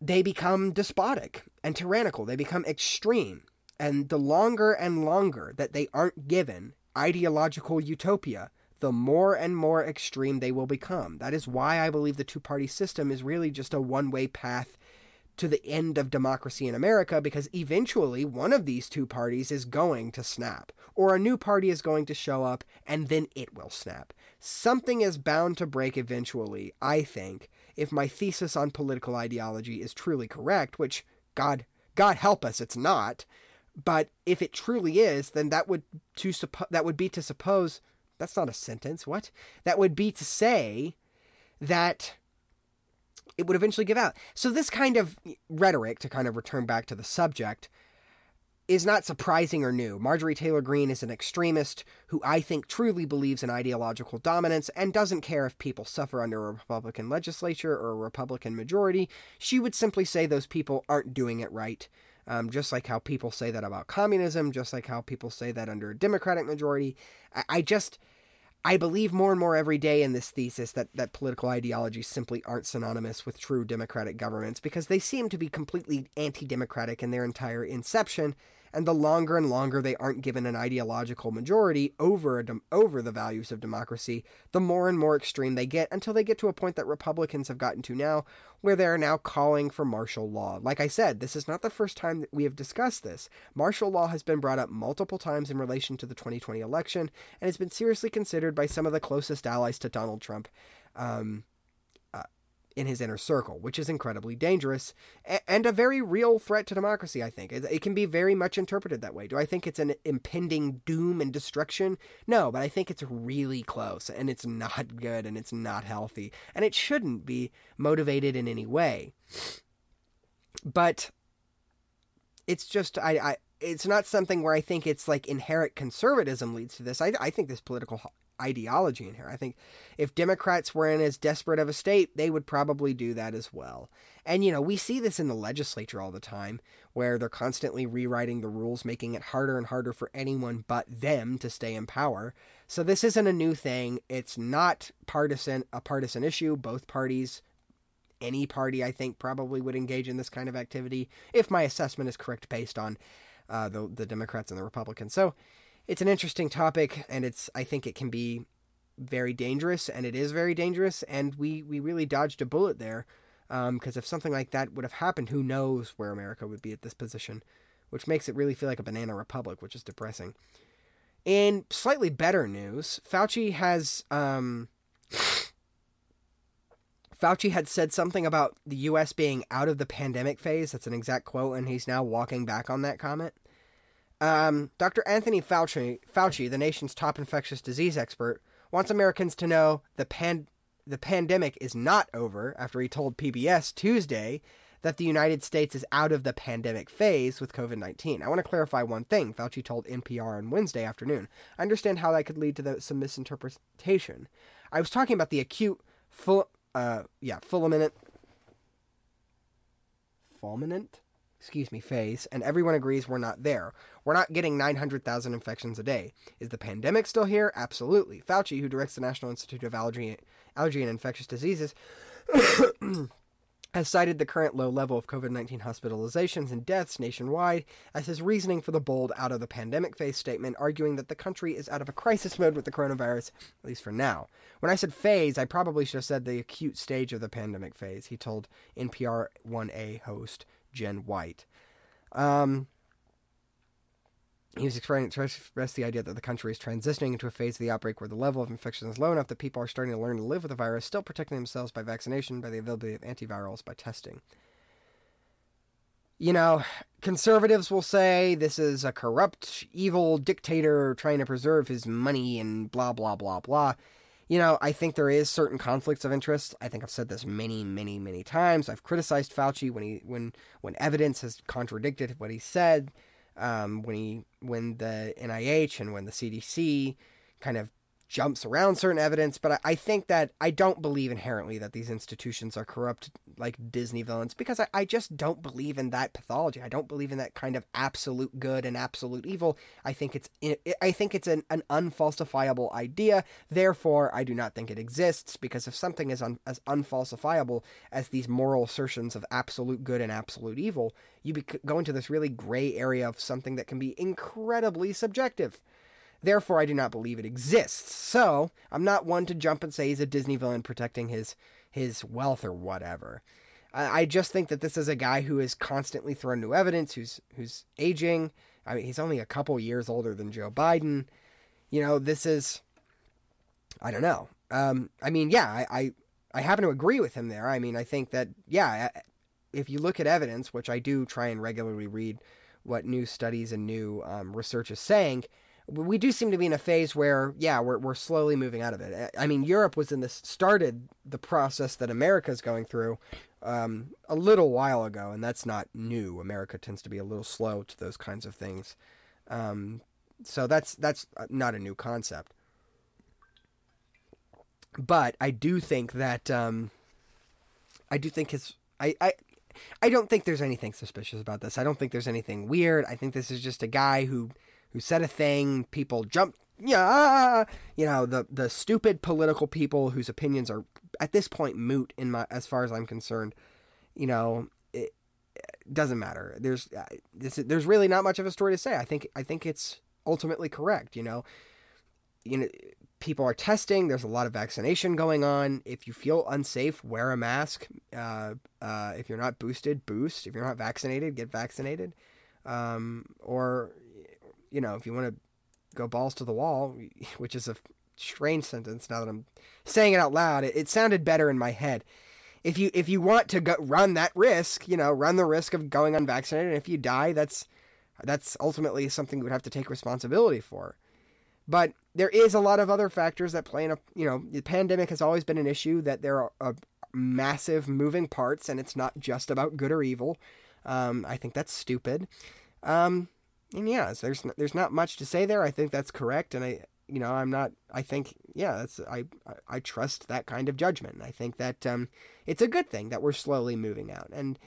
they become despotic and tyrannical. They become extreme. And the longer and longer that they aren't given ideological utopia, the more and more extreme they will become. That is why I believe the two party system is really just a one way path to the end of democracy in America because eventually one of these two parties is going to snap, or a new party is going to show up and then it will snap. Something is bound to break eventually, I think, if my thesis on political ideology is truly correct, which God God help us it's not. But if it truly is, then that would to suppo- that would be to suppose that's not a sentence. What? That would be to say that it would eventually give out. So this kind of rhetoric, to kind of return back to the subject, is not surprising or new. Marjorie Taylor Greene is an extremist who I think truly believes in ideological dominance and doesn't care if people suffer under a Republican legislature or a Republican majority. She would simply say those people aren't doing it right. Um, just like how people say that about communism, just like how people say that under a Democratic majority. I, I just I believe more and more every day in this thesis that, that political ideologies simply aren't synonymous with true democratic governments because they seem to be completely anti democratic in their entire inception and the longer and longer they aren't given an ideological majority over de- over the values of democracy, the more and more extreme they get until they get to a point that Republicans have gotten to now, where they are now calling for martial law. Like I said, this is not the first time that we have discussed this. Martial law has been brought up multiple times in relation to the 2020 election and has been seriously considered by some of the closest allies to Donald Trump. Um, in his inner circle, which is incredibly dangerous and a very real threat to democracy, I think. It can be very much interpreted that way. Do I think it's an impending doom and destruction? No, but I think it's really close and it's not good and it's not healthy and it shouldn't be motivated in any way. But it's just, I, I it's not something where I think it's like inherent conservatism leads to this. I, I think this political ideology in here. I think if Democrats were in as desperate of a state, they would probably do that as well. And, you know, we see this in the legislature all the time, where they're constantly rewriting the rules, making it harder and harder for anyone but them to stay in power. So this isn't a new thing. It's not partisan, a partisan issue. Both parties, any party, I think, probably would engage in this kind of activity, if my assessment is correct based on uh, the, the Democrats and the Republicans. So, it's an interesting topic, and it's I think it can be very dangerous, and it is very dangerous, and we we really dodged a bullet there, because um, if something like that would have happened, who knows where America would be at this position, which makes it really feel like a banana republic, which is depressing. In slightly better news, Fauci has um, Fauci had said something about the U.S. being out of the pandemic phase. That's an exact quote, and he's now walking back on that comment. Um, Dr. Anthony Fauci, Fauci, the nation's top infectious disease expert, wants Americans to know the pan- the pandemic is not over after he told PBS Tuesday that the United States is out of the pandemic phase with COVID 19. I want to clarify one thing Fauci told NPR on Wednesday afternoon. I understand how that could lead to the, some misinterpretation. I was talking about the acute, full, uh, yeah, fulminant, fulminant excuse me, phase, and everyone agrees we're not there. We're not getting 900,000 infections a day. Is the pandemic still here? Absolutely. Fauci, who directs the National Institute of Allergy, Allergy and Infectious Diseases, *coughs* has cited the current low level of COVID 19 hospitalizations and deaths nationwide as his reasoning for the bold out of the pandemic phase statement, arguing that the country is out of a crisis mode with the coronavirus, at least for now. When I said phase, I probably should have said the acute stage of the pandemic phase, he told NPR 1A host Jen White. Um, he was expressing expressed the idea that the country is transitioning into a phase of the outbreak where the level of infection is low enough that people are starting to learn to live with the virus, still protecting themselves by vaccination, by the availability of antivirals, by testing. You know, conservatives will say this is a corrupt, evil dictator trying to preserve his money and blah, blah, blah, blah you know, I think there is certain conflicts of interest. I think I've said this many, many, many times. I've criticized Fauci when he when when evidence has contradicted what he said. Um, when he when the NIH and when the CDC kind of jumps around certain evidence, but I, I, think that I don't believe inherently that these institutions are corrupt like Disney villains because I, I just don't believe in that pathology. I don't believe in that kind of absolute good and absolute evil. I think it's I think it's an, an unfalsifiable idea. Therefore, I do not think it exists because if something is un, as unfalsifiable as these moral assertions of absolute good and absolute evil, you be, go into this really gray area of something that can be incredibly subjective. Therefore, I do not believe it exists. So, I'm not one to jump and say he's a Disney villain protecting his his wealth or whatever. I, I just think that this is a guy who is constantly thrown new evidence, who's who's aging. I mean, he's only a couple years older than Joe Biden. You know, this is I don't know. Um, I mean, yeah, I, I I happen to agree with him there. I mean, I think that yeah, if you look at evidence, which I do try and regularly read what new studies and new um, research is saying, we do seem to be in a phase where, yeah, we're, we're slowly moving out of it. I mean, Europe was in this, started the process that America's going through um, a little while ago, and that's not new. America tends to be a little slow to those kinds of things. Um, so that's, that's not a new concept. But I do think that, um, I do think his, I, I, I don't think there's anything suspicious about this. I don't think there's anything weird. I think this is just a guy who who said a thing, people jumped, yeah, you know, the the stupid political people whose opinions are at this point moot in my as far as I'm concerned. You know, it, it doesn't matter. There's uh, this, there's really not much of a story to say. I think I think it's ultimately correct. You know, you know, people are testing. There's a lot of vaccination going on. If you feel unsafe, wear a mask. Uh, uh, if you're not boosted, boost. If you're not vaccinated, get vaccinated. Um, or you know, if you want to go balls to the wall, *laughs* which is a strange sentence now that I'm saying it out loud, it, it sounded better in my head. If you if you want to go, run that risk, you know, run the risk of going unvaccinated, and if you die, that's that's ultimately something you would have to take responsibility for. But there is a lot of other factors that play in a you know the pandemic has always been an issue that there are a massive moving parts and it's not just about good or evil. Um, I think that's stupid. Um, and yeah, so there's there's not much to say there. I think that's correct, and I you know I'm not. I think yeah, that's I I trust that kind of judgment. I think that um, it's a good thing that we're slowly moving out, and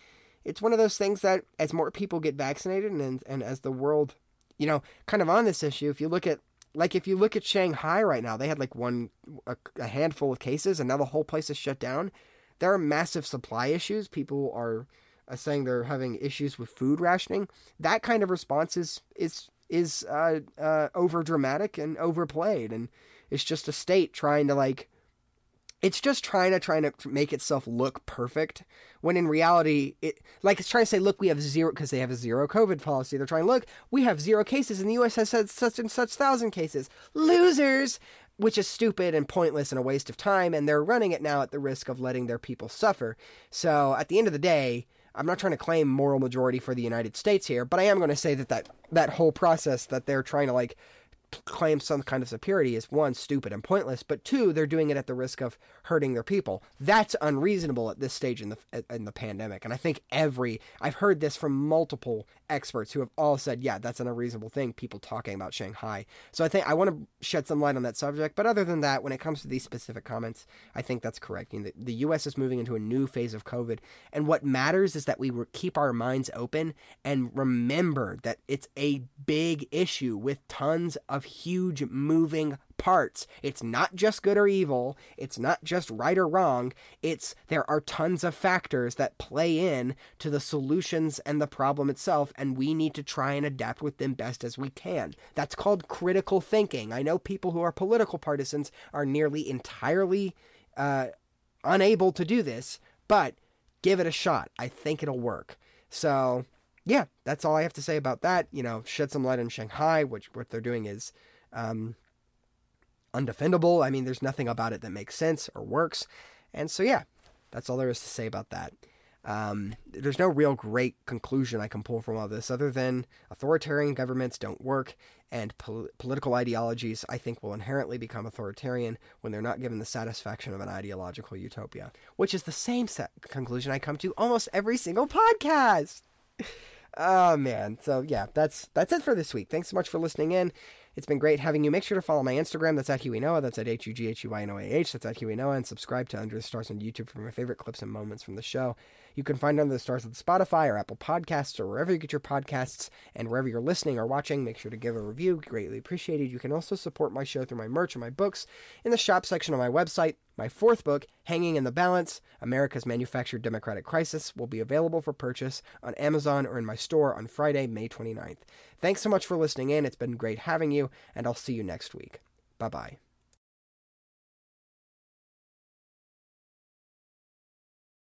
it's one of those things that as more people get vaccinated, and and as the world, you know, kind of on this issue, if you look at like if you look at Shanghai right now, they had like one a, a handful of cases, and now the whole place is shut down. There are massive supply issues. People are uh, saying they're having issues with food rationing. That kind of response is is is uh, uh, over dramatic and overplayed, and it's just a state trying to like. It's just trying to trying to make itself look perfect when in reality it like it's trying to say look we have zero because they have a zero COVID policy. They're trying to look we have zero cases and the U.S. has had such and such thousand cases. Losers which is stupid and pointless and a waste of time, and they're running it now at the risk of letting their people suffer. So at the end of the day, I'm not trying to claim moral majority for the United States here, but I am going to say that that, that whole process that they're trying to like claim some kind of superiority is one stupid and pointless, but two they're doing it at the risk of hurting their people. That's unreasonable at this stage in the in the pandemic. And I think every I've heard this from multiple experts who have all said, yeah, that's an unreasonable thing. People talking about Shanghai. So I think I want to shed some light on that subject. But other than that, when it comes to these specific comments, I think that's correct. You know, the, the U.S. is moving into a new phase of COVID, and what matters is that we keep our minds open and remember that it's a big issue with tons of huge moving parts. It's not just good or evil, it's not just right or wrong. It's there are tons of factors that play in to the solutions and the problem itself and we need to try and adapt with them best as we can. That's called critical thinking. I know people who are political partisans are nearly entirely uh, unable to do this, but give it a shot. I think it'll work. So, yeah, that's all I have to say about that. You know, shed some light on Shanghai, which what they're doing is um, undefendable. I mean, there's nothing about it that makes sense or works. And so, yeah, that's all there is to say about that. Um, there's no real great conclusion I can pull from all this other than authoritarian governments don't work, and pol- political ideologies, I think, will inherently become authoritarian when they're not given the satisfaction of an ideological utopia, which is the same conclusion I come to almost every single podcast. *laughs* oh man, so yeah, that's that's it for this week. Thanks so much for listening in. It's been great having you. Make sure to follow my Instagram. That's at Huey Noah. That's at H U G H U I N O A H. That's at Huey Noah. And subscribe to Under the Stars on YouTube for my favorite clips and moments from the show. You can find Under the Stars on Spotify or Apple Podcasts or wherever you get your podcasts. And wherever you're listening or watching, make sure to give a review. Greatly appreciated. You can also support my show through my merch and my books in the shop section of my website. My fourth book, Hanging in the Balance America's Manufactured Democratic Crisis, will be available for purchase on Amazon or in my store on Friday, May 29th. Thanks so much for listening in. It's been great having you, and I'll see you next week. Bye bye.